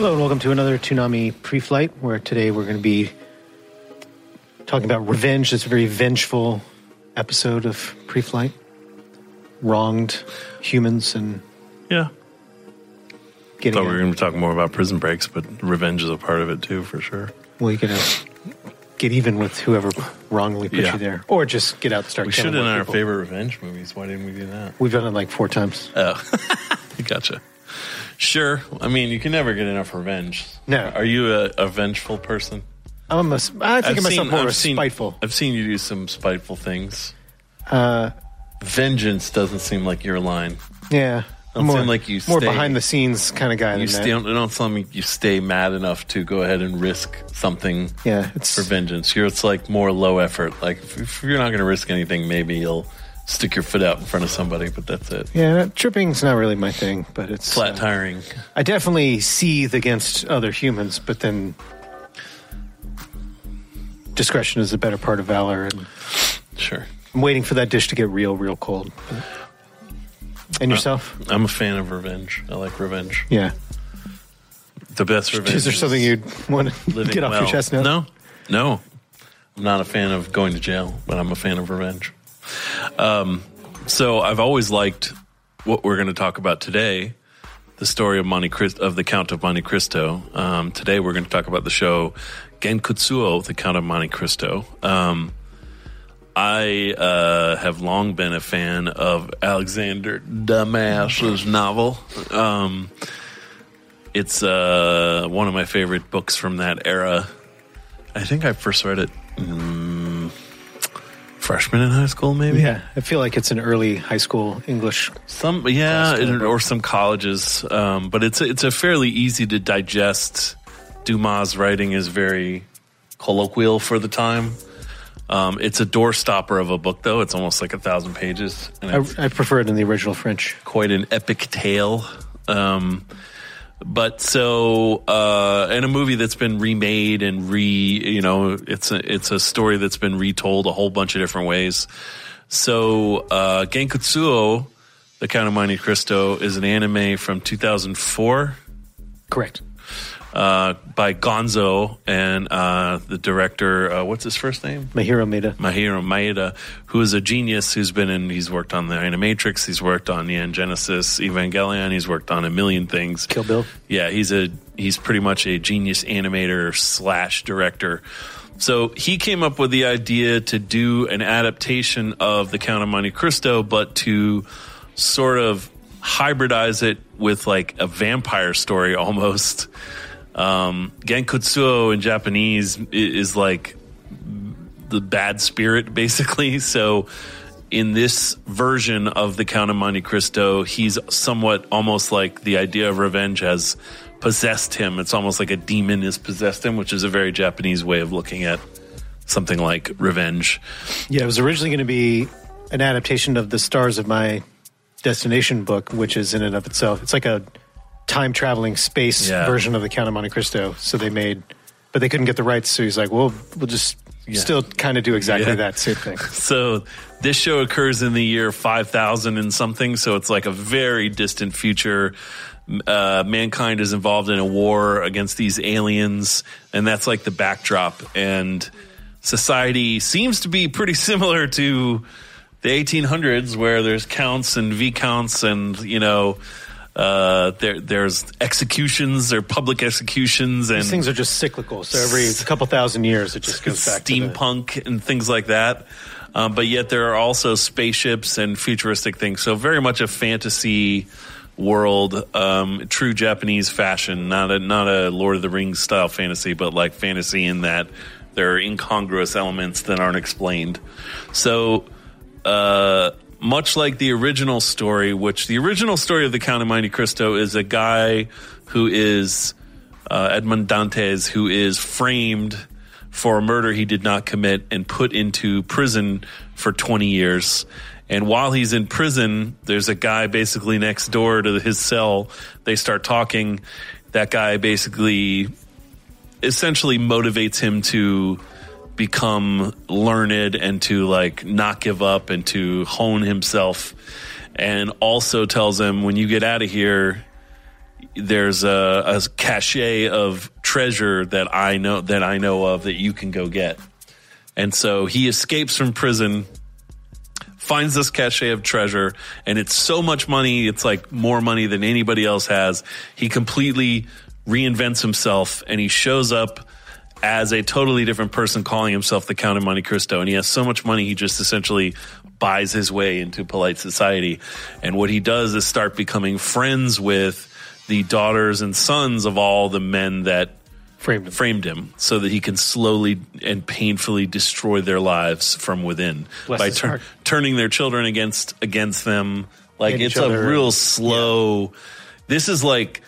Hello, and welcome to another Toonami pre-flight, where today we're going to be talking about revenge. It's a very vengeful episode of pre-flight. Wronged humans and Yeah. getting. Thought we were going to talk more about prison breaks, but revenge is a part of it too, for sure. well, you gotta get even with whoever wrongly put Yeah. you there, or just get out and start. We killing should in more our people. favorite revenge movies. Why didn't we do that? We've done it like four times. Oh, gotcha. Sure. I mean, you can never get enough revenge. No. Are you a, a vengeful person? I'm a, I think I've of myself seen- more I've seen- spiteful. I've seen you do some spiteful things. Uh, Vengeance doesn't seem like your line. yeah, Don't more seem like you more stay- behind the scenes kind of guy. You than stay, that. don't tell me you stay mad enough to go ahead and risk something Yeah, it's for vengeance. You're it's like more low effort. Like if, if you're not going to risk anything, maybe you'll stick your foot out in front of somebody, but that's it. yeah. Tripping's not really my thing, but it's Flat uh, tiring. I definitely seethe against other humans, but then discretion is a better part of valor. And Sure. I'm waiting for that dish to get real, real cold. And yourself? I'm a fan of revenge. I like revenge. yeah. The best revenge. Is there something you'd want to get off well. your chest now? No, no. I'm not a fan of going to jail, but I'm a fan of revenge. Um, so I've always liked what we're going to talk about today, the story of Monte of the Count of Monte Cristo. Um, today we're going to talk about the show Gankutsuou, the Count of Monte Cristo. Um, I uh, have long been a fan of Alexander Dumas's novel. Um, it's uh, one of my favorite books from that era. I think I first read it mm, freshman in high school, maybe. Yeah. I feel like it's an early high school English. Some, yeah, it- or some colleges. Um, but it's a, it's a fairly easy to digest. Dumas' writing is very colloquial for the time. Um, it's a doorstopper of a book, though. It's almost like a thousand pages, and I, I prefer it in the original French. quite an epic tale. Um, but so, uh, and a movie that's been remade and re, you know, it's a, it's a story that's been retold a whole bunch of different ways. So, uh, Gankutsuou, The Count of Monte Cristo, is an anime from 2004 Correct. Uh, by Gonzo and uh, the director. Uh, what's his first name? Mahiro Maeda. Mahiro Maeda, who is a genius who's been in, he's worked on the Animatrix, he's worked on Neon Genesis, Evangelion, he's worked on a million things. Kill Bill. Yeah, he's a he's pretty much a genius animator slash director. So he came up with the idea to do an adaptation of The Count of Monte Cristo, but to sort of hybridize it with like a vampire story almost. Um, Gankutsuou in Japanese is like the bad spirit, basically. So, in this version of the Count of Monte Cristo, he's somewhat almost like the idea of revenge has possessed him. It's almost like a demon has possessed him, which is a very Japanese way of looking at something like revenge. Yeah, it was originally going to be an adaptation of the Stars of My Destination book, which is in and of itself. It's like a time traveling space Yeah. version of the Count of Monte Cristo. So they made, but they couldn't get the rights. So he's like, well, we'll just still kind of do exactly Yeah. that same thing. So this show occurs in the year 5000 and something. So it's like a very distant future. Uh, mankind is involved in a war against these aliens, and that's like the backdrop. And society seems to be pretty similar to the 1800s, where there's counts and viscounts, and you know, uh, there there's executions, there are public executions, and These things are just cyclical. So every couple thousand years, it just goes back to the, steampunk and things like that. Um, but yet there are also spaceships and futuristic things. So very much a fantasy world, um, true Japanese fashion, not a not a Lord of the Rings style fantasy, but like fantasy in that there are incongruous elements that aren't explained. So, uh, much like the original story, which the original story of the Count of Monte Cristo is a guy who is uh, Edmond Dantes, who is framed for a murder he did not commit and put into prison for 20 years. And while he's in prison, there's a guy basically next door to his cell. They start talking. That guy basically essentially motivates him to become learned and to like not give up and to hone himself and also tells him when you get out of here there's a, a cachet of treasure that I know that I know of that you can go get. And so he escapes from prison, finds this cachet of treasure, and it's so much money, it's like more money than anybody else has. He completely reinvents himself and he shows up as a totally different person calling himself the Count of Monte Cristo. And he has so much money, he just essentially buys his way into polite society. And what he does is start becoming friends with the daughters and sons of all the men that Framed him. framed him so that he can slowly and painfully destroy their lives from within Bless by tur- turning their children against against them like And it's a real slow this is like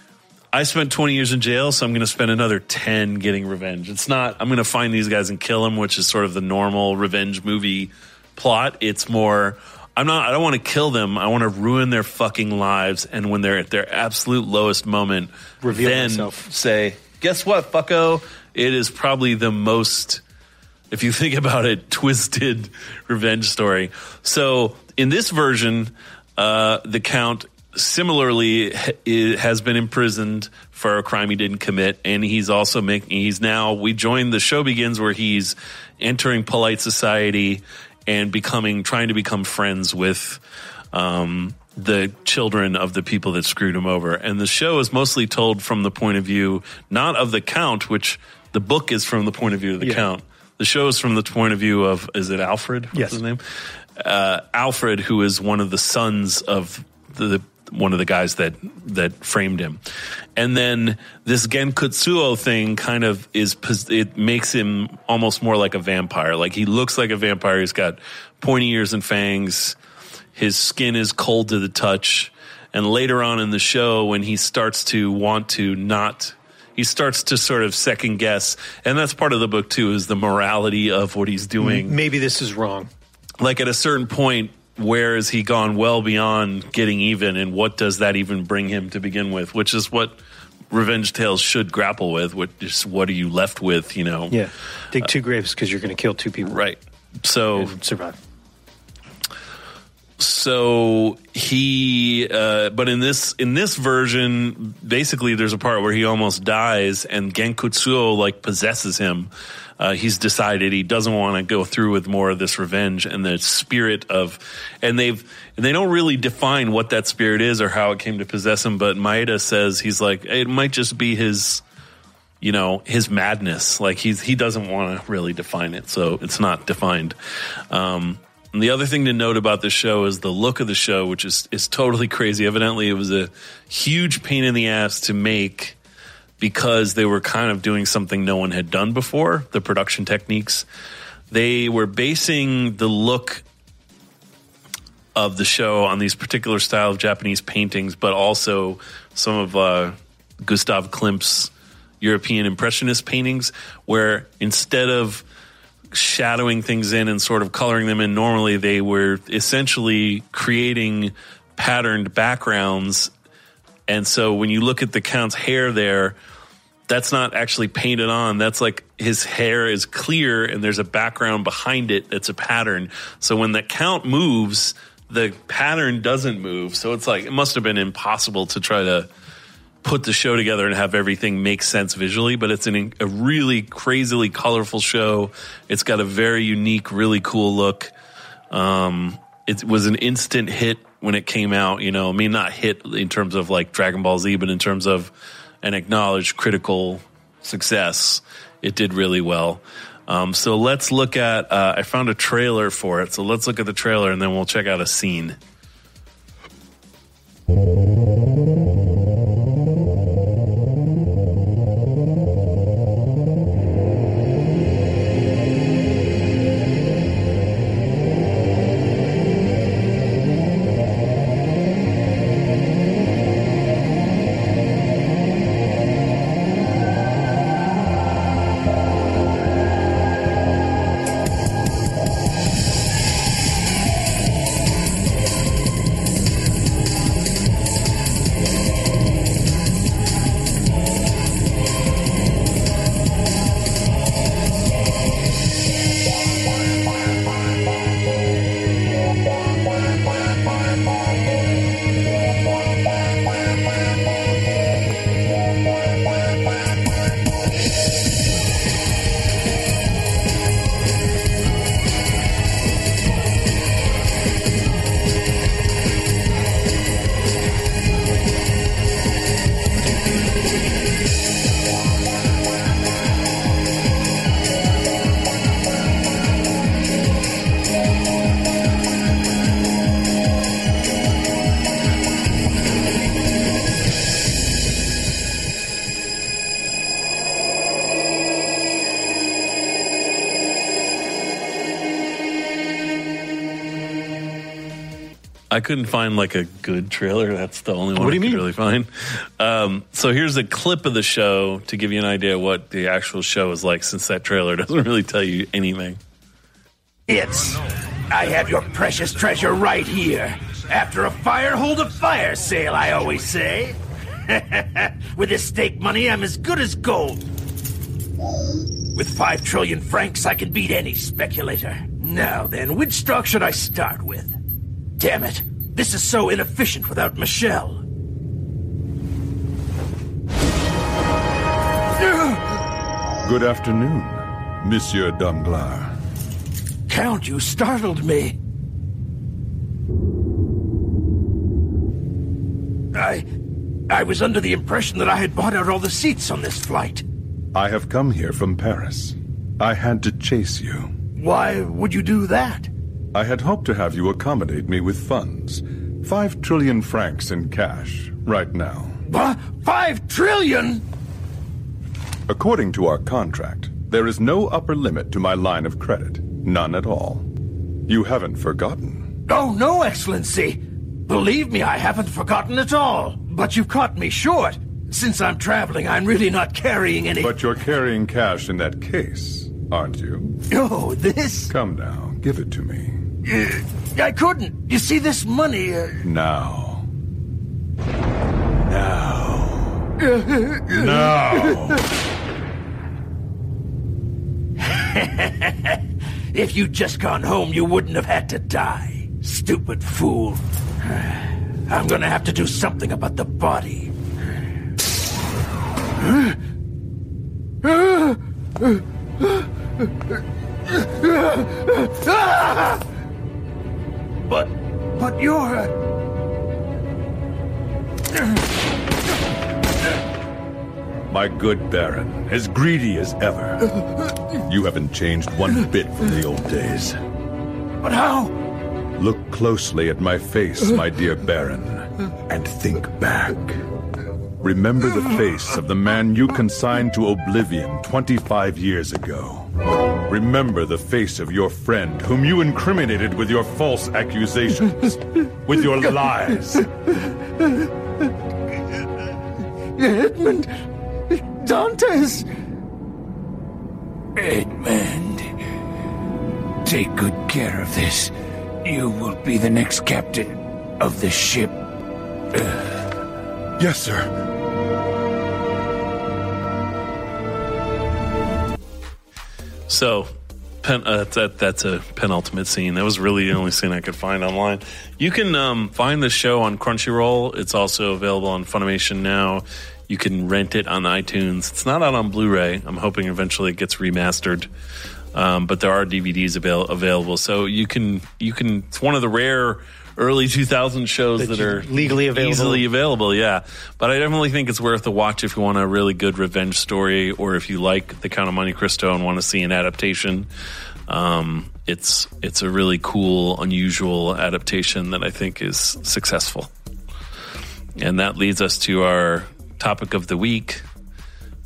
I spent 20 years in jail, so I'm going to spend another 10 getting revenge. It's not, I'm going to find these guys and kill them, which is sort of the normal revenge movie plot. It's more, I'm not, I don't want to kill them. I want to ruin their fucking lives. And when they're at their absolute lowest moment, Reveal then myself. say, guess what, fucko? It is probably the most, if you think about it, twisted revenge story. So in this version, uh, the Count similarly ha- has been imprisoned for a crime he didn't commit, and he's also making. He's now we join the show begins where he's entering polite society and becoming trying to become friends with. Um, the children of the people that screwed him over. And the show is mostly told from the point of view, not of the Count, which the book is from the point of view of the Yeah. Count. The show is from the point of view of, is it Alfred? What's Yes. his name? Uh, Alfred, who is one of the sons of the, one of the guys that, that framed him. And then this Gankutsuou thing kind of is it makes him almost more like a vampire. Like he looks like a vampire. He's got pointy ears and fangs. His skin is cold to the touch. And later on in the show, when he starts to want to not, he starts to sort of second guess. And that's part of the book too, is the morality of what he's doing. Maybe this is wrong. Like at a certain point, where has he gone well beyond getting even? And what does that even bring him to begin with? Which is what Revenge Tales should grapple with. What is what are you left with? You know, Yeah. Dig two graves because you're going to kill two people. right. So survive. so he uh, but in this in this version basically there's a part where he almost dies and Gankutsuou like possesses him uh, he's decided he doesn't want to go through with more of this revenge and the spirit of and they've and they don't really define what that spirit is or how it came to possess him but maeda says he's like it might just be his you know his madness. Like he's he doesn't want to really define it so it's not defined. Um and the other thing to note about the show is the look of the show which is is totally crazy. Evidently it was a huge pain in the ass to make because they were kind of doing something no one had done before the production techniques they were basing the look of the show on these particular style of Japanese paintings, but also some of uh, Gustav Klimt's European Impressionist paintings, where instead of shadowing things in and sort of coloring them in normally, they were essentially creating patterned backgrounds. And so when you look at the Count's hair there, that's not actually painted on. That's like his hair is clear and there's a background behind it that's a pattern. So when the count moves, the pattern doesn't move. So it's like it must have been impossible to try to put the show together and have everything make sense visually, but it's an, a really crazily colorful show. It's got a very unique, really cool look. Um, it was an instant hit when it came out. You know, I mean, not hit in terms of like Dragon Ball Z, but in terms of an acknowledge critical success, it did really well. Um, so let's look at. Uh, I found a trailer for it, so let's look at the trailer and then we'll check out a scene. I couldn't find like a good trailer. That's the only one What do you I could mean? really find. Um, so here's a clip of the show to give you an idea what the actual show is like, since that trailer doesn't really tell you anything. It's. I have your precious treasure right here. After a fire, hold a fire sale, I always say. With this stake money, I'm as good as gold. With five trillion francs, I can beat any speculator. Now then, which stock should I start with? Damn it, this is so inefficient without Michelle. Good afternoon, Monsieur Danglars. Count, you startled me. I. I was under the impression that I had bought out all the seats on this flight. I have come here from Paris. I had to chase you. Why would you do that? I had hoped to have you accommodate me with funds. Five trillion francs in cash, right now. What? Five trillion? According to our contract, there is no upper limit to my line of credit. None at all. You haven't forgotten. Oh, no, Excellency. Believe me, I haven't forgotten at all. But you've caught me short. Since I'm traveling, I'm really not carrying any. But you're carrying cash in that case, aren't you? Oh, this? Come now, give it to me. Uh, I couldn't. You see, this money. Uh... Now. Now. now. if you'd just gone home, you wouldn't have had to die. Stupid fool. I'm gonna have to do something about the body. But, you're. My good Baron, as greedy as ever. You haven't changed one bit from the old days. But how? Look closely at my face, my dear Baron, and think back. Remember the face of the man you consigned to oblivion 25 years ago. Remember the face of your friend whom you incriminated with your false accusations, with your lies. Edmund Dantes. Edmund, take good care of this. You will be the next captain of the ship. Yes, sir. So, pen, uh, that that's a penultimate scene. That was really the only scene I could find online. You can um, find the show on Crunchyroll. It's also available on Funimation now. You can rent it on iTunes. It's not out on Blu-ray. I'm hoping eventually it gets remastered. Um, but there are DVDs avail- available, so you can you can. It's one of the rare early 2000 shows That that, are legally available. easily available. Yeah, but I definitely think it's worth a watch if you want a really good revenge story, or if you like the Count of Monte Cristo and want to see an adaptation. Um, it's it's a really cool, unusual adaptation that I think is successful. And that leads us to our topic of the week,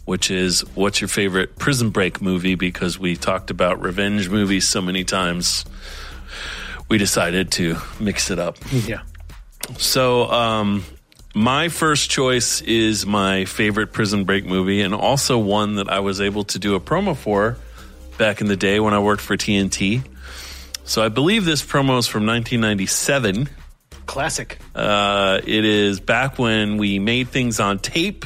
which is what's your favorite prison break movie? Because we talked about revenge movies so many times, we decided to mix it up. Yeah. So, um, my first choice is my favorite Prison Break movie, and also one that I was able to do a promo for back in the day when I worked for TNT. So, I believe this promo is from 1997. Classic. Uh, it is back when we made things on tape,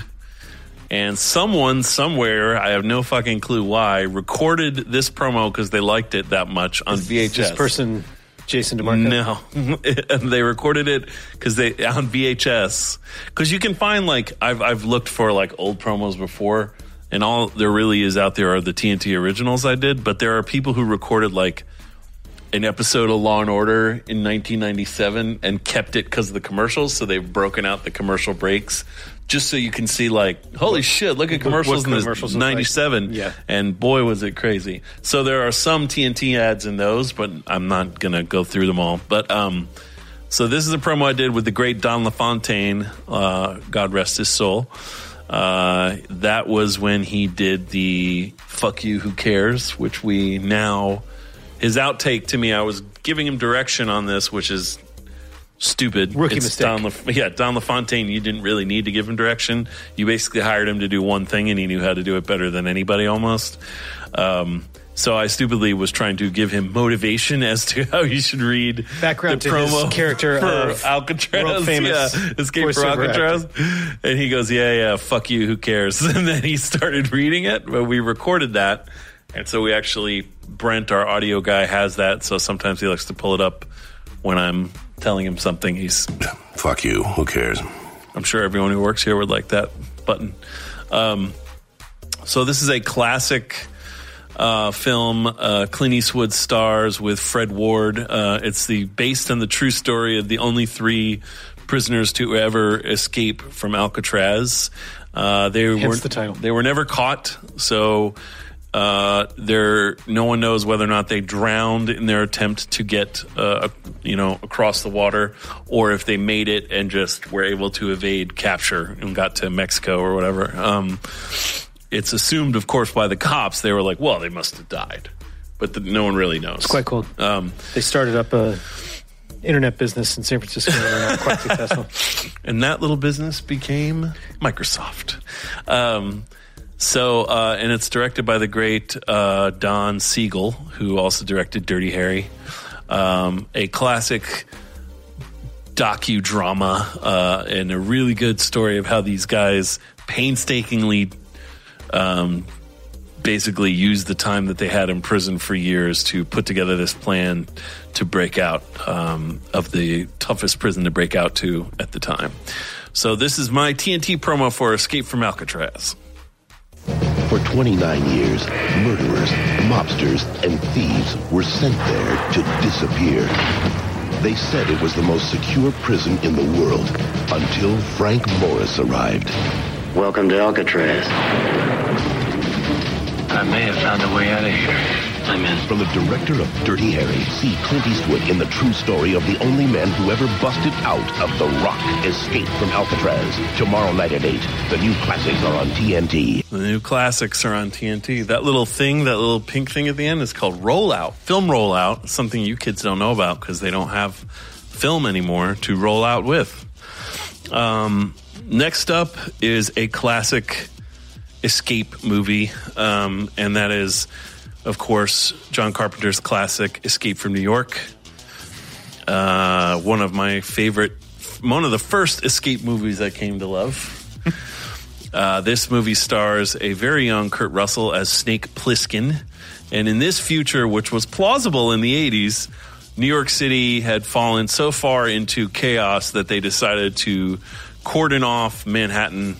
and someone somewhere, I have no fucking clue why, recorded this promo because they liked it that much on VHS. This person, Jason DeMarco. No, they recorded it because they on VHS. Because you can find like I've I've looked for like old promos before, and all there really is out there are the TNT originals I did. But there are people who recorded like an episode of Law and Order in 1997 and kept it because of the commercials. So they've broken out the commercial breaks. Just so you can see, like, holy shit! Look at commercials in this commercials look like. '97, Yeah. and boy was it crazy. So there are some TNT ads in those, but I'm not gonna go through them all. But um, so this is a promo I did with the great Don LaFontaine, uh, God rest his soul. Uh, that was when he did the "Fuck You, Who Cares," which we now his outtake to me. I was giving him direction on this, which is stupid. Rookie it's mistake. Don La- yeah, Don LaFontaine, you didn't really need to give him direction. You basically hired him to do one thing, and he knew how to do it better than anybody almost. Um, so I stupidly was trying to give him motivation as to how he should read Background the to his promo character for of Alcatraz, yeah, Escape for Alcatraz, and he goes, "Yeah, yeah, fuck you, who cares?" And then he started reading it, but we recorded that, and so we actually Brent, our audio guy, has that. So sometimes he likes to pull it up when I'm telling him something. He's Fuck you. Who cares? I'm sure everyone who works here would like that button. Um, so this is a classic uh, film. Uh, Clint Eastwood stars with Fred Ward. Uh, it's the based on the true story of the only three prisoners to ever escape from Alcatraz. Uh, they Hence were the title. They were never caught, so uh, there no one knows whether or not they drowned in their attempt to get uh, you know across the water, or if they made it and just were able to evade capture and got to Mexico or whatever. Um, it's assumed, of course, by the cops. They were like, "Well, they must have died," but the, no one really knows. It's quite cool. Um, They started up a internet business in San Francisco and they're not quite successful. and that little business became Microsoft. Um, so, uh, and it's directed by the great uh, Don Siegel, who also directed Dirty Harry, um, a classic docudrama uh, and a really good story of how these guys painstakingly um, basically used the time that they had in prison for years to put together this plan to break out um, of the toughest prison to break out to at the time. So this is my TNT promo for Escape from Alcatraz. For 29 years, murderers, mobsters, and thieves were sent there to disappear. They said it was the most secure prison in the world until Frank Morris arrived. Welcome to Alcatraz. I may have found a way out of here. I'm in. From the director of Dirty Harry, see Clint Eastwood in the true story of the only man who ever busted out of the rock. Escape from Alcatraz. Tomorrow night at 8. The new classics are on TNT. The new classics are on TNT. That little thing, that little pink thing at the end is called rollout. Film rollout, something you kids don't know about because they don't have film anymore to roll out with. Um, next up is a classic escape movie, um, and that is, of course, John Carpenter's classic Escape from New York. Uh, one of my favorite, one of the first escape movies I came to love. Uh, this movie stars a very young Kurt Russell as Snake Plissken. And in this future, which was plausible in the 80s, New York City had fallen so far into chaos that they decided to cordon off Manhattan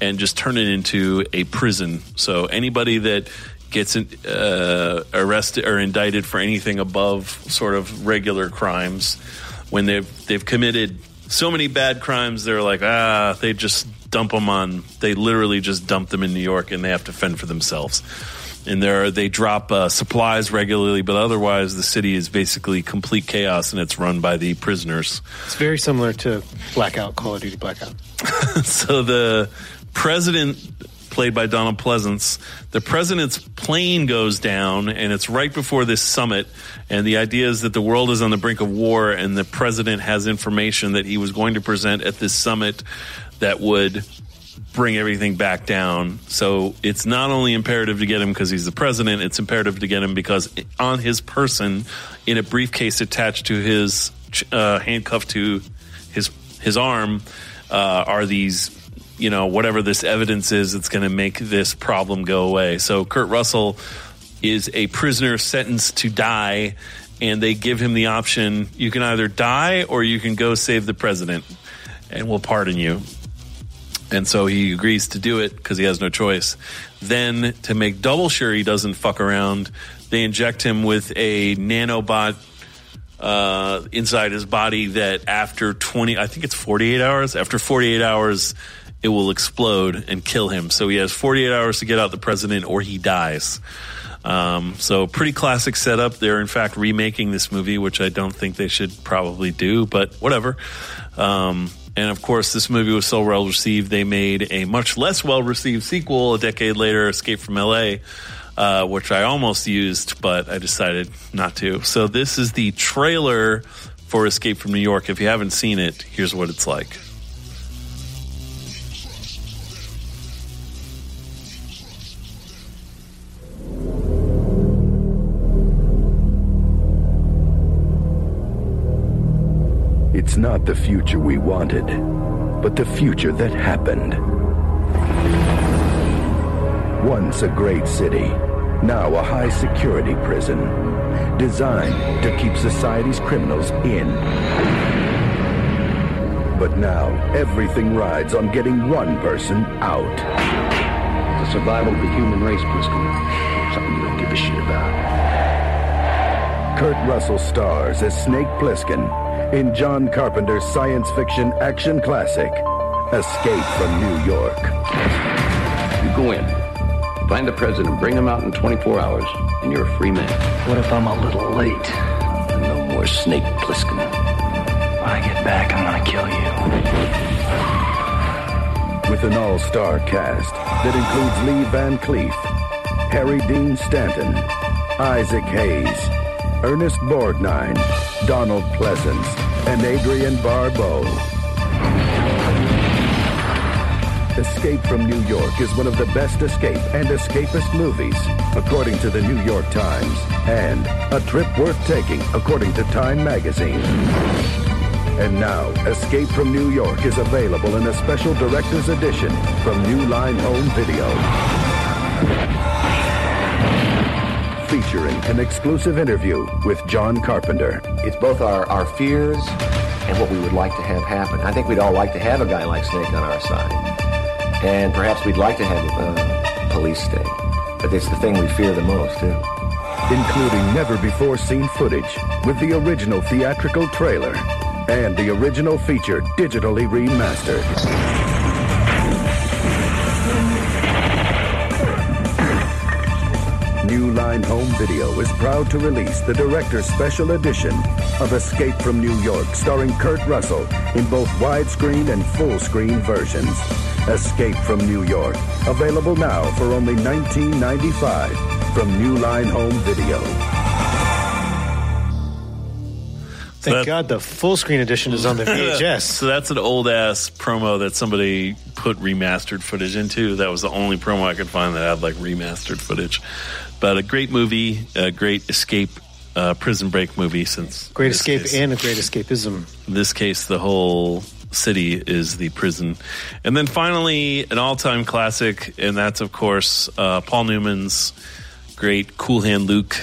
and just turn it into a prison. So anybody that gets uh, arrested or indicted for anything above sort of regular crimes, when they've they've committed so many bad crimes, they're like ah, they just dump them on. They literally just dump them in New York, and they have to fend for themselves. And there, they drop uh, supplies regularly, but otherwise, the city is basically complete chaos, and it's run by the prisoners. It's very similar to Blackout, Call of Duty Blackout. so the president played by Donald Pleasence the president's plane goes down and it's right before this summit. And the idea is that the world is on the brink of war and the president has information that he was going to present at this summit that would bring everything back down. So it's not only imperative to get him because he's the president it's imperative to get him because on his person in a briefcase attached to his uh, handcuffed to his his arm uh, are these you know, whatever this evidence is that's going to make this problem go away. So Kurt Russell is a prisoner sentenced to die, and they give him the option you can either die or you can go save the president, and we'll pardon you. And so he agrees to do it because he has no choice. Then, to make double sure he doesn't fuck around, they inject him with a nanobot uh, inside his body that after 20, I think it's 48 hours, after 48 hours, it will explode and kill him. So he has 48 hours to get out the president or he dies. Um, so pretty classic setup. They're in fact remaking this movie, which I don't think they should probably do, but whatever. Um, and of course, this movie was so well received, they made a much less well received sequel a decade later, Escape from LA. Uh, which I almost used, but I decided not to. So this is the trailer for Escape from New York. If you haven't seen it, here's what it's like. Not the future we wanted, but the future that happened. Once a great city, now a high security prison, designed to keep society's criminals in. But now, everything rides on getting one person out. The survival of the human race, Plissken. Something you don't give a shit about. Kurt Russell stars as Snake Plissken in John Carpenter's science fiction action classic, Escape from New York. You go in, find the president, bring him out in 24 hours, and you're a free man. What if I'm a little late? And no more Snake Plissken. When I get back, I'm gonna kill you. With an all-star cast that includes Lee Van Cleef, Harry Dean Stanton, Isaac Hayes, Ernest Borgnine, Donald Pleasence, and Adrienne Barbeau. Escape from New York is one of the best escape and escapist movies, according to the New York Times, and a trip worth taking, according to Time Magazine. And now, Escape from New York is available in a special director's edition from New Line Home Video. Featuring an exclusive interview with John Carpenter. It's both our, our fears and what we would like to have happen. I think we'd all like to have a guy like Snake on our side. And perhaps we'd like to have a police state. But it's the thing we fear the most, too. including never-before-seen footage with the original theatrical trailer and the original feature digitally remastered. New Home Video is proud to release the director's special edition of Escape from New York starring Kurt Russell in both widescreen and full-screen versions. Escape from New York, available now for only $19.95 from New Line Home Video. Thank That- God the full screen edition is on the VHS. so that's an old ass promo that somebody put remastered footage into. That was the only promo I could find that had like remastered footage. But a great movie, a great escape, uh, prison break movie. Since Great escape case- and a great escapism. in this case, the whole city is the prison. And then finally, an all time classic, and that's, of course, uh, Paul Newman's great Cool Hand Luke.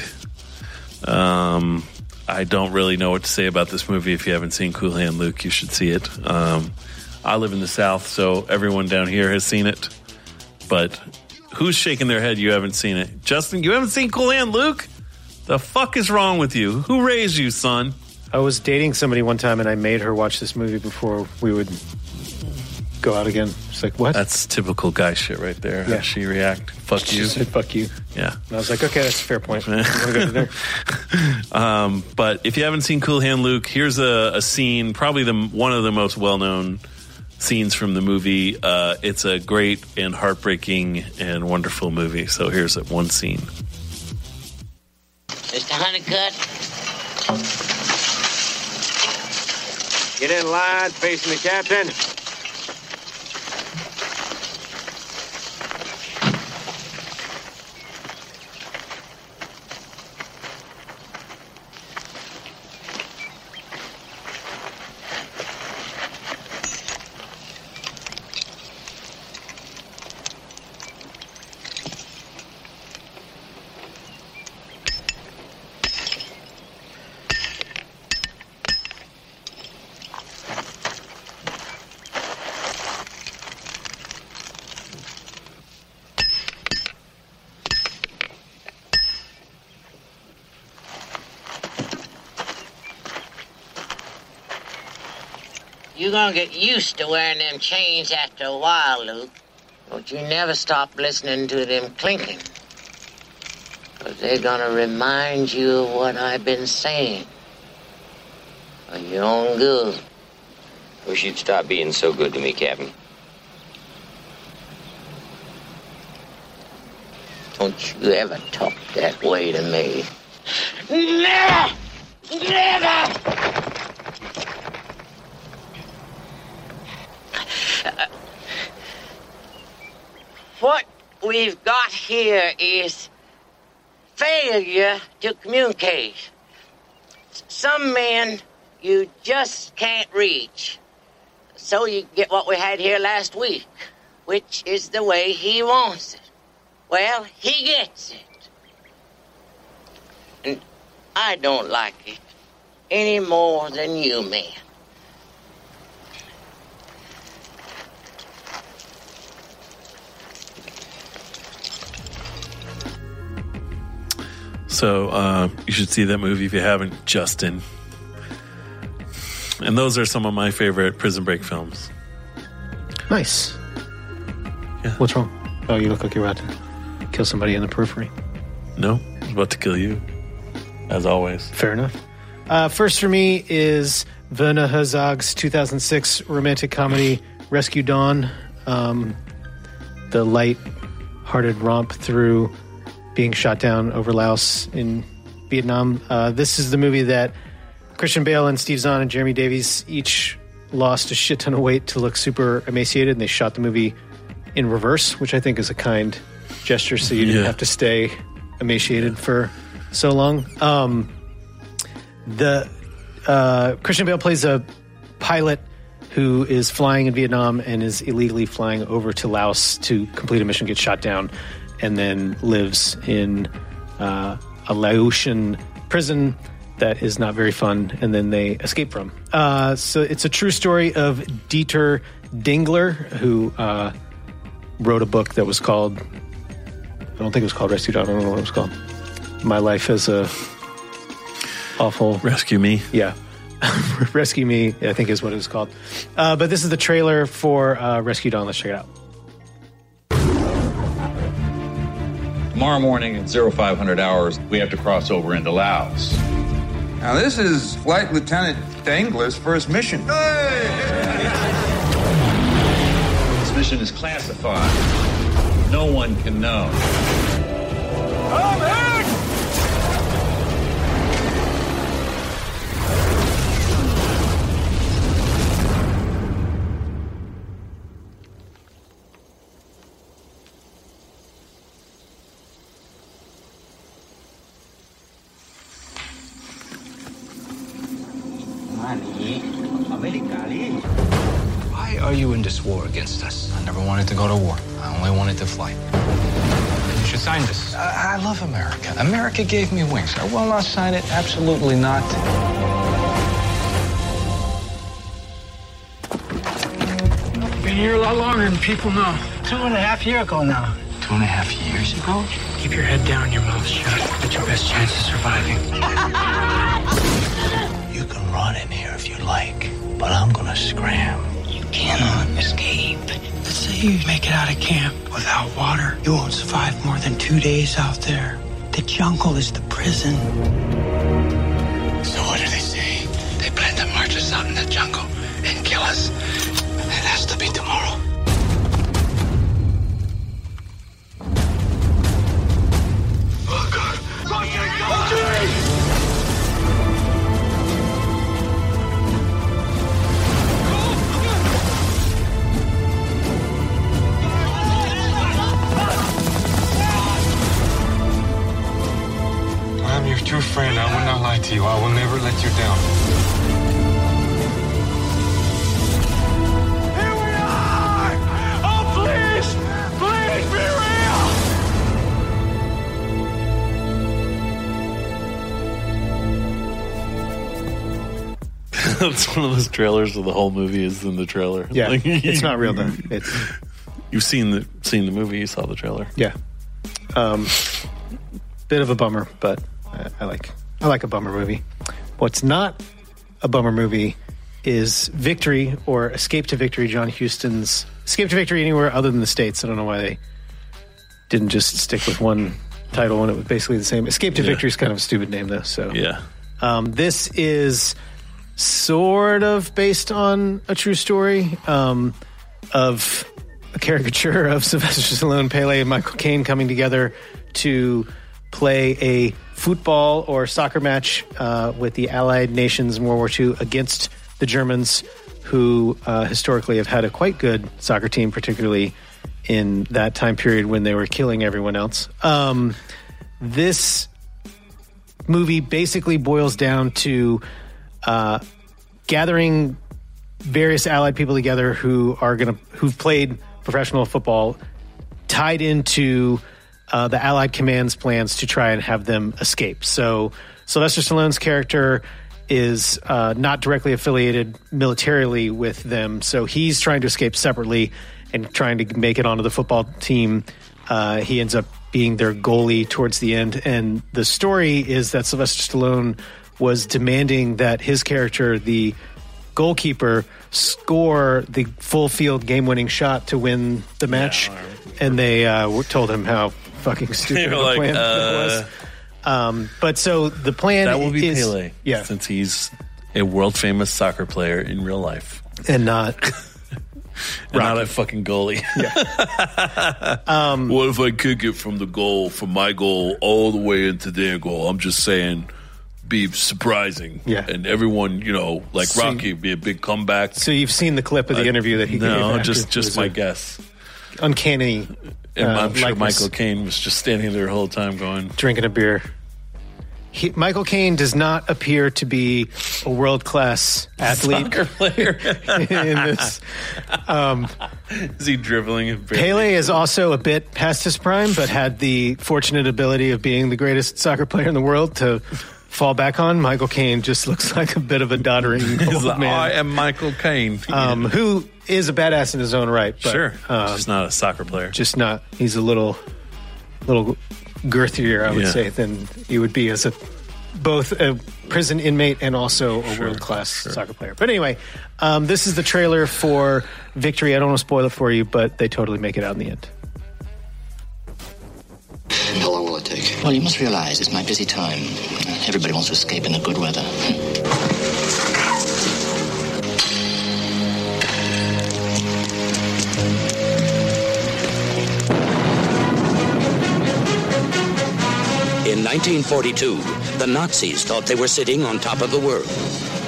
Um, I don't really know what to say about this movie. If you haven't seen Cool Hand Luke, you should see it. Um, I live in the South, so everyone down here has seen it. But who's shaking their head you haven't seen it? Justin, you haven't seen Cool Hand Luke? The fuck is wrong with you? Who raised you, son? I was dating somebody one time and I made her watch this movie before we would go out again. She's like, what? That's typical guy shit right there. How Yeah. she react? Fuck she you. said, fuck you. Yeah. And I was like, okay, that's a fair point. Um, but if you haven't seen Cool Hand Luke, here's a, a scene, probably the one of the most well known scenes from the movie. Uh, it's a great and heartbreaking and wonderful movie. So here's that one scene. Mr. Honeycutt, Get in line, facing the captain. You gonna get used to wearing them chains after a while, Luke. But you never stop listening to them clinking. Cause they're gonna remind you of what I've been saying. For your own good. Wish you'd stop being so good to me, Captain. Don't you ever talk that way to me. Never! Never! what we've got here is failure to communicate. Some men you just can't reach. So you get what we had here last week, which is the way he wants it. Well, he gets it. And I don't like it any more than you, man. So uh, you should see that movie if you haven't, Justin. And those are some of my favorite Prison Break films. Nice. Yeah. What's wrong? Oh, you look like you're about to kill somebody in the periphery. No, I was about to kill you, as always. Fair enough. Uh, first for me is Werner Herzog's 2006 romantic comedy Rescue Dawn. Um, the light-hearted romp through being shot down over Laos in Vietnam. Uh, this is the movie that Christian Bale and Steve Zahn and Jeremy Davies each lost a shit ton of weight to look super emaciated, and they shot the movie in reverse, which I think is a kind gesture, so you didn't Yeah. have to stay emaciated for so long. Um, the uh, Christian Bale plays a pilot who is flying in Vietnam and is illegally flying over to Laos to complete a mission, gets shot down, and then lives in uh, a Laotian prison that is not very fun, and then they escape from. Uh, so it's a true story of Dieter Dengler, who uh, wrote a book that was called I don't think it was called Rescue Dawn. I don't know what it was called. My life as a awful rescue me. Yeah, rescue me. I think is what it was called. Uh, but this is the trailer for uh, Rescue Dawn. Let's check it out. Tomorrow morning at 0500 hours, we have to cross over into Laos. Now, this is Flight Lieutenant Dengler's first mission. This mission is classified. No one can know. Why America. America gave me wings. Uh, I will not sign it. Absolutely not. Been here a lot longer than people know. Two and a half year ago now. Two and a half years ago? Keep your head down, your mouth shut. That's your best chance of surviving. You can run in here if you like, but I'm gonna scram. You cannot escape. Let's say you make it out of camp without water. You won't survive more than two days out there. The jungle is the prison. So what do they say? They plan to march us out in the jungle and kill us. It has to be tomorrow. That's one of those trailers where the whole movie is in the trailer. Yeah, it's not real though. It's you've seen the seen the movie. You saw the trailer. yeah, um, bit of a bummer, but I, I like I like a bummer movie. What's not a bummer movie is Victory or Escape to Victory. John Huston's Escape to Victory anywhere other than the states. I don't know why they didn't just stick with one title when it was basically the same. Escape to Yeah. Victory is kind of a stupid name though. So Yeah. Um, this is sort of based on a true story um, of a caricature of Sylvester Stallone, Pele, and Michael Caine coming together to play a football or soccer match uh, with the Allied nations in World War II against the Germans, who uh, historically have had a quite good soccer team, particularly in that time period when they were killing everyone else. Um, this movie basically boils down to uh, gathering various allied people together who are going to who've played professional football tied into uh, the allied command's plans to try and have them escape. So sylvester stallone's character is uh, not directly affiliated militarily with them. So he's trying to escape separately and trying to make it onto the football team. Uh, he ends up being their goalie towards the end. And the story is that sylvester stallone was demanding that his character the goalkeeper score the full field game winning shot to win the match. and they uh, told him how fucking stupid the like, plan uh, was. Um, but so the plan that will be is, Pele. Yeah. Since he's a world famous soccer player in real life. and not And not a fucking goalie. Um, what if I kick it from the goal, from my goal, all the way into their goal? I'm just saying, be surprising. Yeah. And everyone, you know, like So- Rocky, be a big comeback. So you've seen the clip of the Uh, interview that he gave. no, just just my guess. Uncanny. And uh, I'm sure likeness. Michael Caine was just standing there the whole time going, drinking a beer. He, Michael Caine does not appear to be a world class athlete Soccer player. in this. Um, Is he dribbling? Pele is also a bit past his prime, but had the fortunate ability of being the greatest soccer player in the world to fall back on. Michael Caine just looks like a bit of a doddering old man. I am Michael Caine. um, who is a badass in his own right. But, sure. um, just not a soccer player. just not. He's a little, little girthier, I would Yeah. say, than he would be as a both a prison inmate and also a world class soccer player. But anyway, um, this is the trailer for Victory. I don't want to spoil it for you, but they totally make it out in the end. How long will it take? Well, you must realize it's my busy time. Everybody wants to escape in the good weather. In 1942, the Nazis thought they were sitting on top of the world,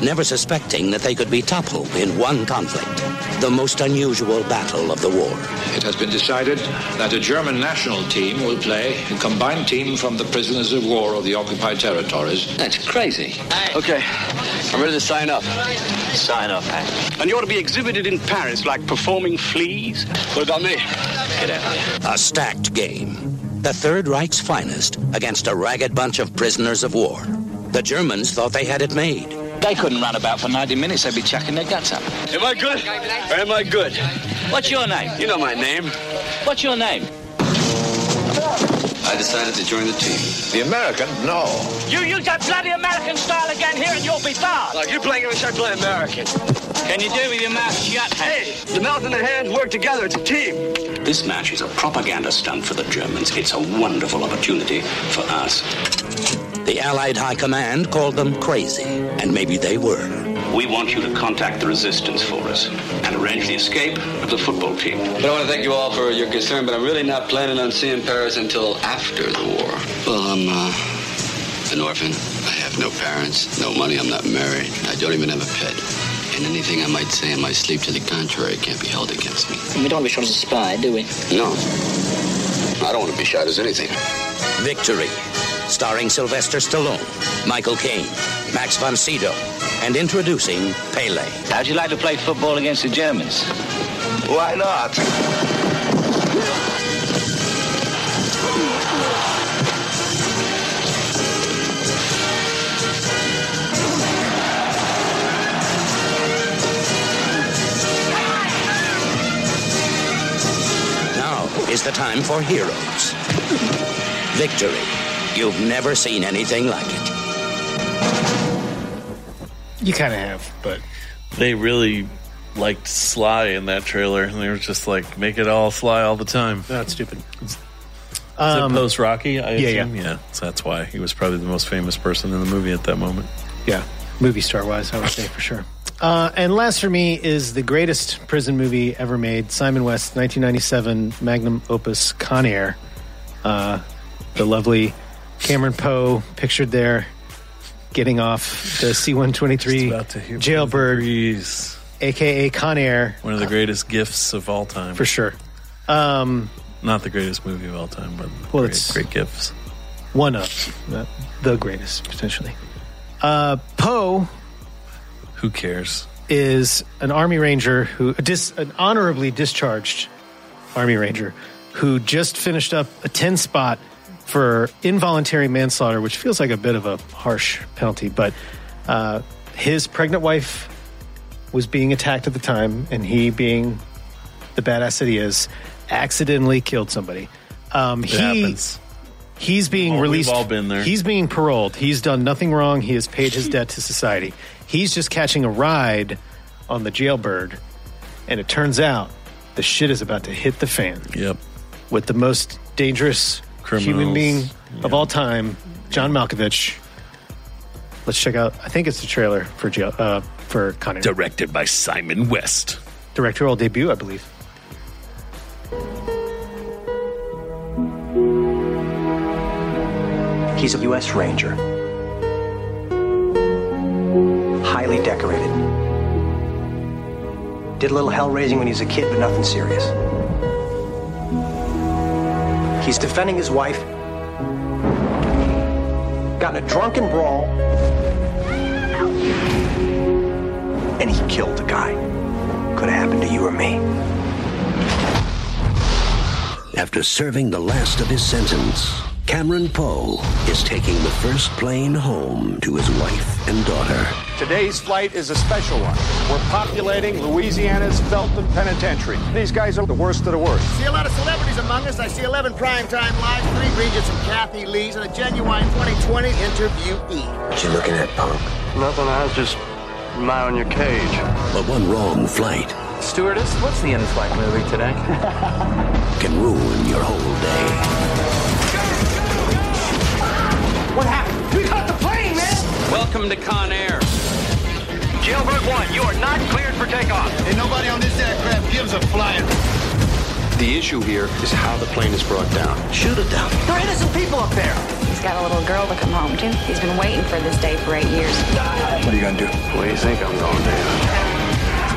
never suspecting that they could be toppled in one conflict, the most unusual battle of the war. It has been decided that a German national team will play a combined team from the prisoners of war of the occupied territories. That's crazy. Okay, I'm ready to sign up. Sign up, And you ought to be exhibited in Paris like performing fleas? What about me? Get out of here. A stacked game. The Third Reich's finest against a ragged bunch of prisoners of war. The Germans thought they had it made. They couldn't run about for 90 minutes. They'd be chucking their guts up. Am I good? Or am I good? What's your name? You know my name. What's your name? I decided to join the team. The American? No. You use that bloody American style again here and you'll be barred. Like you playing English, I play American. Can you do it with your mouth shut? Hey, the mouth and the hands work together. It's a team. This match is a propaganda stunt for the Germans. It's a wonderful opportunity for us. The Allied High Command called them crazy, and maybe they were. We want you to contact the resistance for us and arrange the escape of the football team. But I want to thank you all for your concern, but I'm really not planning on seeing Paris until after the war. Well, I'm uh, an orphan. I have no parents, no money. I'm not married. I don't even have a pet. And anything I might say in my sleep to the contrary can't be held against me. We don't want to be shot as a spy, do we? No. I don't want to be shot as anything. Victory, starring Sylvester Stallone, Michael Caine, Max von Sydow, and introducing Pele. How'd you like to play football against the Germans? Why not? Now is the time for heroes. Victory. You've never seen anything like it. You kind of have, but They really liked Sly in that trailer, and they were just like, make it all Sly all the time. That's stupid. Is Um, it post Rocky? I yeah, yeah. So that's why he was probably the most famous person in the movie at that moment. Yeah, movie star wise, I would say for sure. Uh, and last for me is the greatest prison movie ever made Simon West, 1997 magnum opus Con Air. Uh, the lovely Cameron Poe pictured there getting off the C 123 jailbird, aka Con Air. One of the greatest gifts of all time. For sure. Um, Not the greatest movie of all time, but Well, great, it's- great gifts. one of the greatest potentially. Uh, Poe Who cares? is an army ranger who a dis, an honorably discharged army ranger who just finished up a 10 spot for involuntary manslaughter which feels like a bit of a harsh penalty but uh, his pregnant wife was being attacked at the time and he being the badass that he is accidentally killed somebody um, he happens. he's being all- we've released all been there. he's being paroled he's done nothing wrong he has paid his debt to society he's just catching a ride on the jailbird and it turns out the shit is about to hit the fan Yep. with the most dangerous human Criminals. being of all time john malkovich let's check out i think it's the trailer for jail uh, for Con Air. Directed by Simon West. directorial debut i believe He's a U.S. Ranger. Highly decorated. Did a little hell raising when he was a kid, but nothing serious. He's defending his wife. Got in a drunken brawl. And he killed a guy. Could have happened to you or me. After serving the last of his sentence, Cameron Poe is taking the first plane home to his wife and daughter. Today's flight is a special one. We're populating Louisiana's Felton Penitentiary. These guys are the worst of the worst. See a lot of celebrities among us. I see 11 primetime lives, three Regents and Kathy Lees, and a genuine 2020 interviewee. What you looking at, punk? Nothing, I was just mind on your cage. But one wrong flight Stewardess, what's the in-flight movie today? can ruin your whole day. What happened? We caught the plane, man! Welcome to Con Air. Jailbird 1, you are not cleared for takeoff. Ain't nobody on this aircraft gives a flying. The issue here is how the plane is brought down. Shoot it down. There are innocent people up there. He's got a little girl to come home to. He's been waiting for this day for eight years. What are you gonna do? What do you think I'm going to do?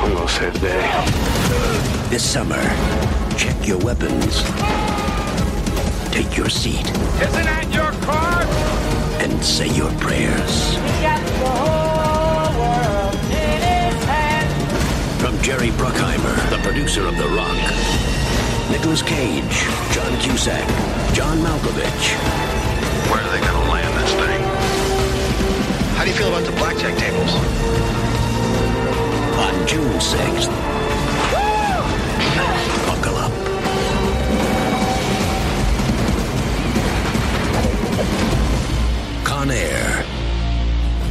I'm going to save the day. This summer, check your weapons. Take your seat Isn't that your car? and say your prayers. Jerry Bruckheimer, the producer of The Rock, Nicolas Cage, John Cusack, John Malkovich, Where are they going to land this thing? How do you feel about the blackjack tables? on June 6th. Buckle up. Con Air.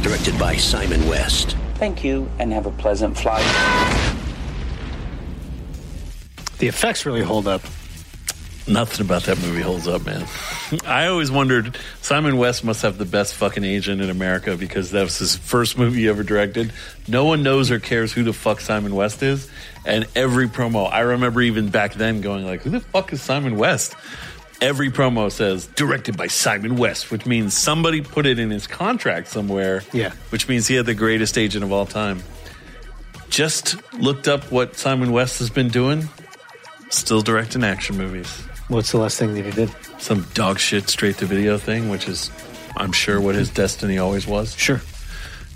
Directed by Simon West. Thank you, and have a pleasant flight. The effects really hold up Nothing about that movie holds up, man. I always wondered Simon West must have the best fucking agent in America because that was his first movie he ever directed. No one knows or cares who the fuck Simon West is, and every promo I remember even back then going like, "Who the fuck is Simon West?" Every promo says directed by Simon West, which means somebody put it in his contract somewhere. Yeah. which means he had the greatest agent of all time. Just looked up what Simon West has been doing. Still directing action movies what's the last thing that he did some dog shit straight to video thing, which is, I'm sure, what his destiny always was. Sure.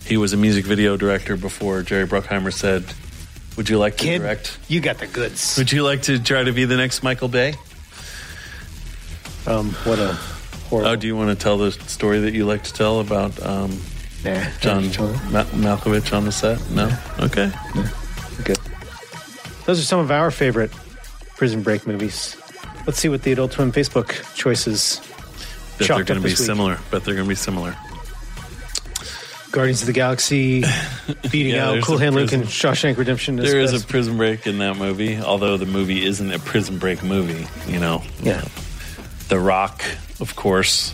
He was a music video director before Jerry Bruckheimer said, Would you like to Kid, direct? you got the goods Would you like to try to be the next Michael Bay? um what a horrible Oh, do you want to tell the story that you like to tell about um, nah, John Ma- Malkovich on the set? No? Okay. Good. Those are some of our favorite Prison Break movies. Let's see what the Adult Swim Facebook choices Bet they're going to be week. similar. Bet they're going to be similar. Guardians of the Galaxy, beating Yeah, out Cool Hand Luke and Shawshank Redemption. There is best. a prison break in that movie, although the movie isn't a prison break movie, you know. Yeah. The Rock, of course,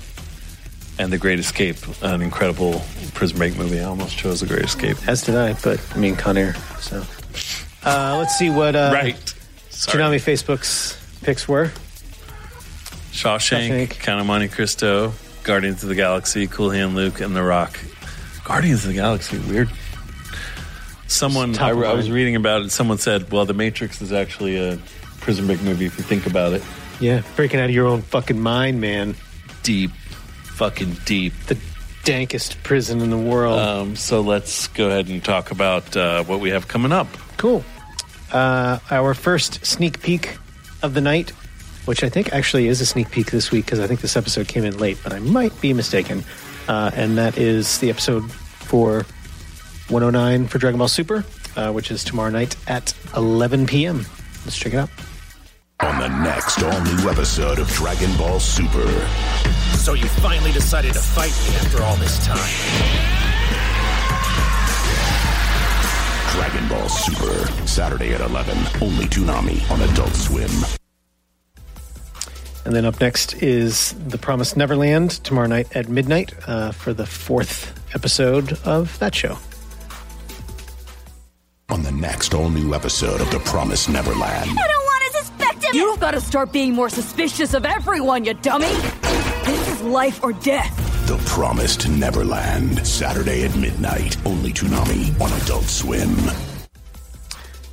and The Great Escape, an incredible prison break movie. I almost chose The Great Escape. As did I, but I mean Con Air. So uh, let's see what uh, Right. Sorry. Toonami Facebook's picks were. Shawshank, Count of Monte Cristo, Guardians of the Galaxy, Cool Hand Luke, and The Rock. Guardians of the Galaxy, weird. Someone, I, I was reading about it, someone said, well, The Matrix is actually a prison break movie if you think about it. Yeah, breaking out of your own fucking mind, man. Deep, fucking deep. The dankest prison in the world. Um, so let's go ahead and talk about uh, what we have coming up. Cool. Uh, our first sneak peek of the night, which I think actually is a sneak peek this week because I think this episode came in late, but I might be mistaken. Uh, and that is the episode for 109 for Dragon Ball Super, uh, which is tomorrow night at 11 p.m. Let's check it out. On the next all new episode of Dragon Ball Super. So you finally decided to fight me after all this time. Dragon Ball Super. Saturday at 11. Only Toonami on Adult Swim. And then up next is The Promised Neverland tomorrow night at midnight uh, for the fourth episode of that show. On the next all new episode of The Promised Neverland. I don't want to suspect him! You've got to start being more suspicious of everyone, you dummy! This is life or death. The Promised Neverland. Saturday at midnight. Only Toonami on Adult Swim.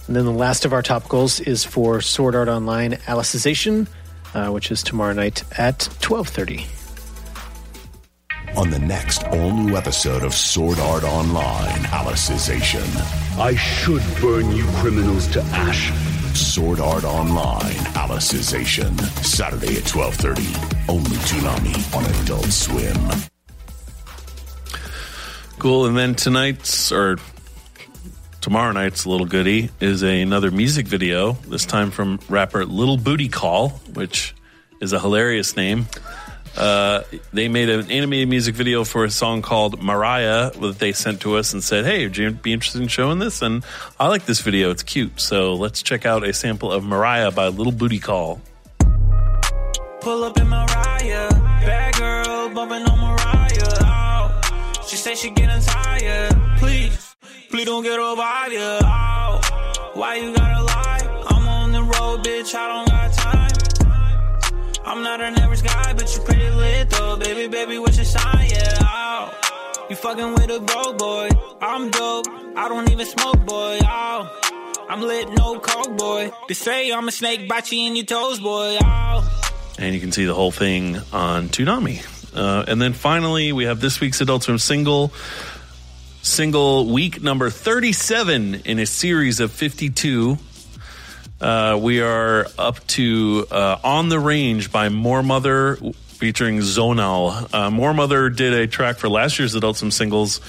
And then the last of our topicals is for Sword Art Online Alicization, uh, which is tomorrow night at 12.30. On the next all new episode of Sword Art Online Alicization. I should burn you criminals to ash. Sword Art Online Alicization. Saturday at 12.30. Only Toonami on Adult Swim. Cool. And then tonight's or tomorrow night's little goodie is a, another music video. This time from rapper Lilbootycall, which is a hilarious name. Uh, they made an animated music video for a song called Mariah that they sent to us and said, "Hey, would you be interested in showing this?" And I like this video; it's cute. So let's check out a sample of Mariah by Lilbootycall. Pull up in Mariah, bad girl bumping on Mariah. Oh, she say she getting tired. Please, please don't get over here. Oh, why you gotta lie? I'm on the road, bitch. I don't got time. I'm not an average guy, but you pretty lit though, baby, baby. What's your sign? Yeah, oh, you fucking with a broke boy. I'm dope. I don't even smoke, boy. Oh, I'm lit, no coke, boy. They say I'm a snake, bite you in your toes, boy. Oh. and you can see the whole thing on Toonami. Uh, and then finally, we have this week's Adult Swim single, single week number 37 in a series of 52. Uh, we are up to uh, On the Range by Moor Mother featuring Zonal. Uh, Moor Mother did a track for last year's Adult Swim singles.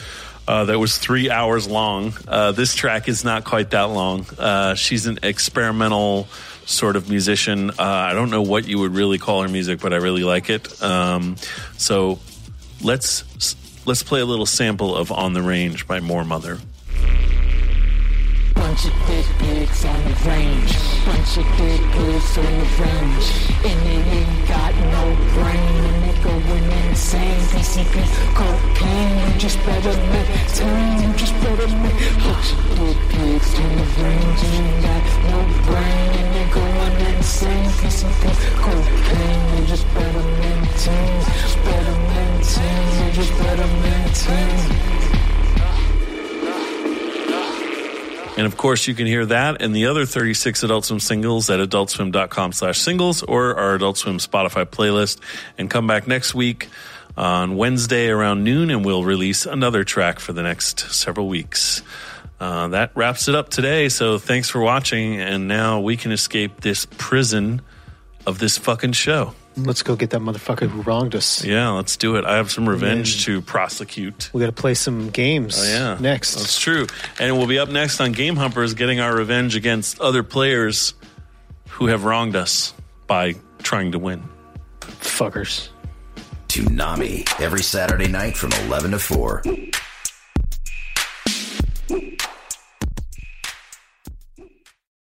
Uh, that was three hours long. Uh, this track is not quite that long. Uh, she's an experimental sort of musician. Uh, I don't know what you would really call her music, but I really like it. Um, so let's let's play a little sample of "On the Range" by Moor Mother. Bunch of thick pigs on the range. Bunch of thick pigs on the range. And they ain't got no brain. And they going insane. PCP, cocaine. You just better maintain. You just better maintain. Bunch of thick pigs on the range. And ain't got no brain. And they going insane. PCP, cocaine. You just better maintain. Just better maintain. You just better maintain. And of course, you can hear that and the other 36 Adult Swim singles at adultswim.com slash singles or our Adult Swim Spotify playlist. And come back next week on Wednesday around noon and we'll release another track for the next several weeks. Uh, that wraps it up today. So thanks for watching. And now we can escape this prison of this fucking show. Let's go get that motherfucker who wronged us. Yeah, let's do it. I have some revenge to prosecute. We got to play some games Oh, yeah. next. That's true. And we'll be up next on Game Humpers getting our revenge against other players who have wronged us by trying to win. Fuckers. Toonami every Saturday night from 11 to 4.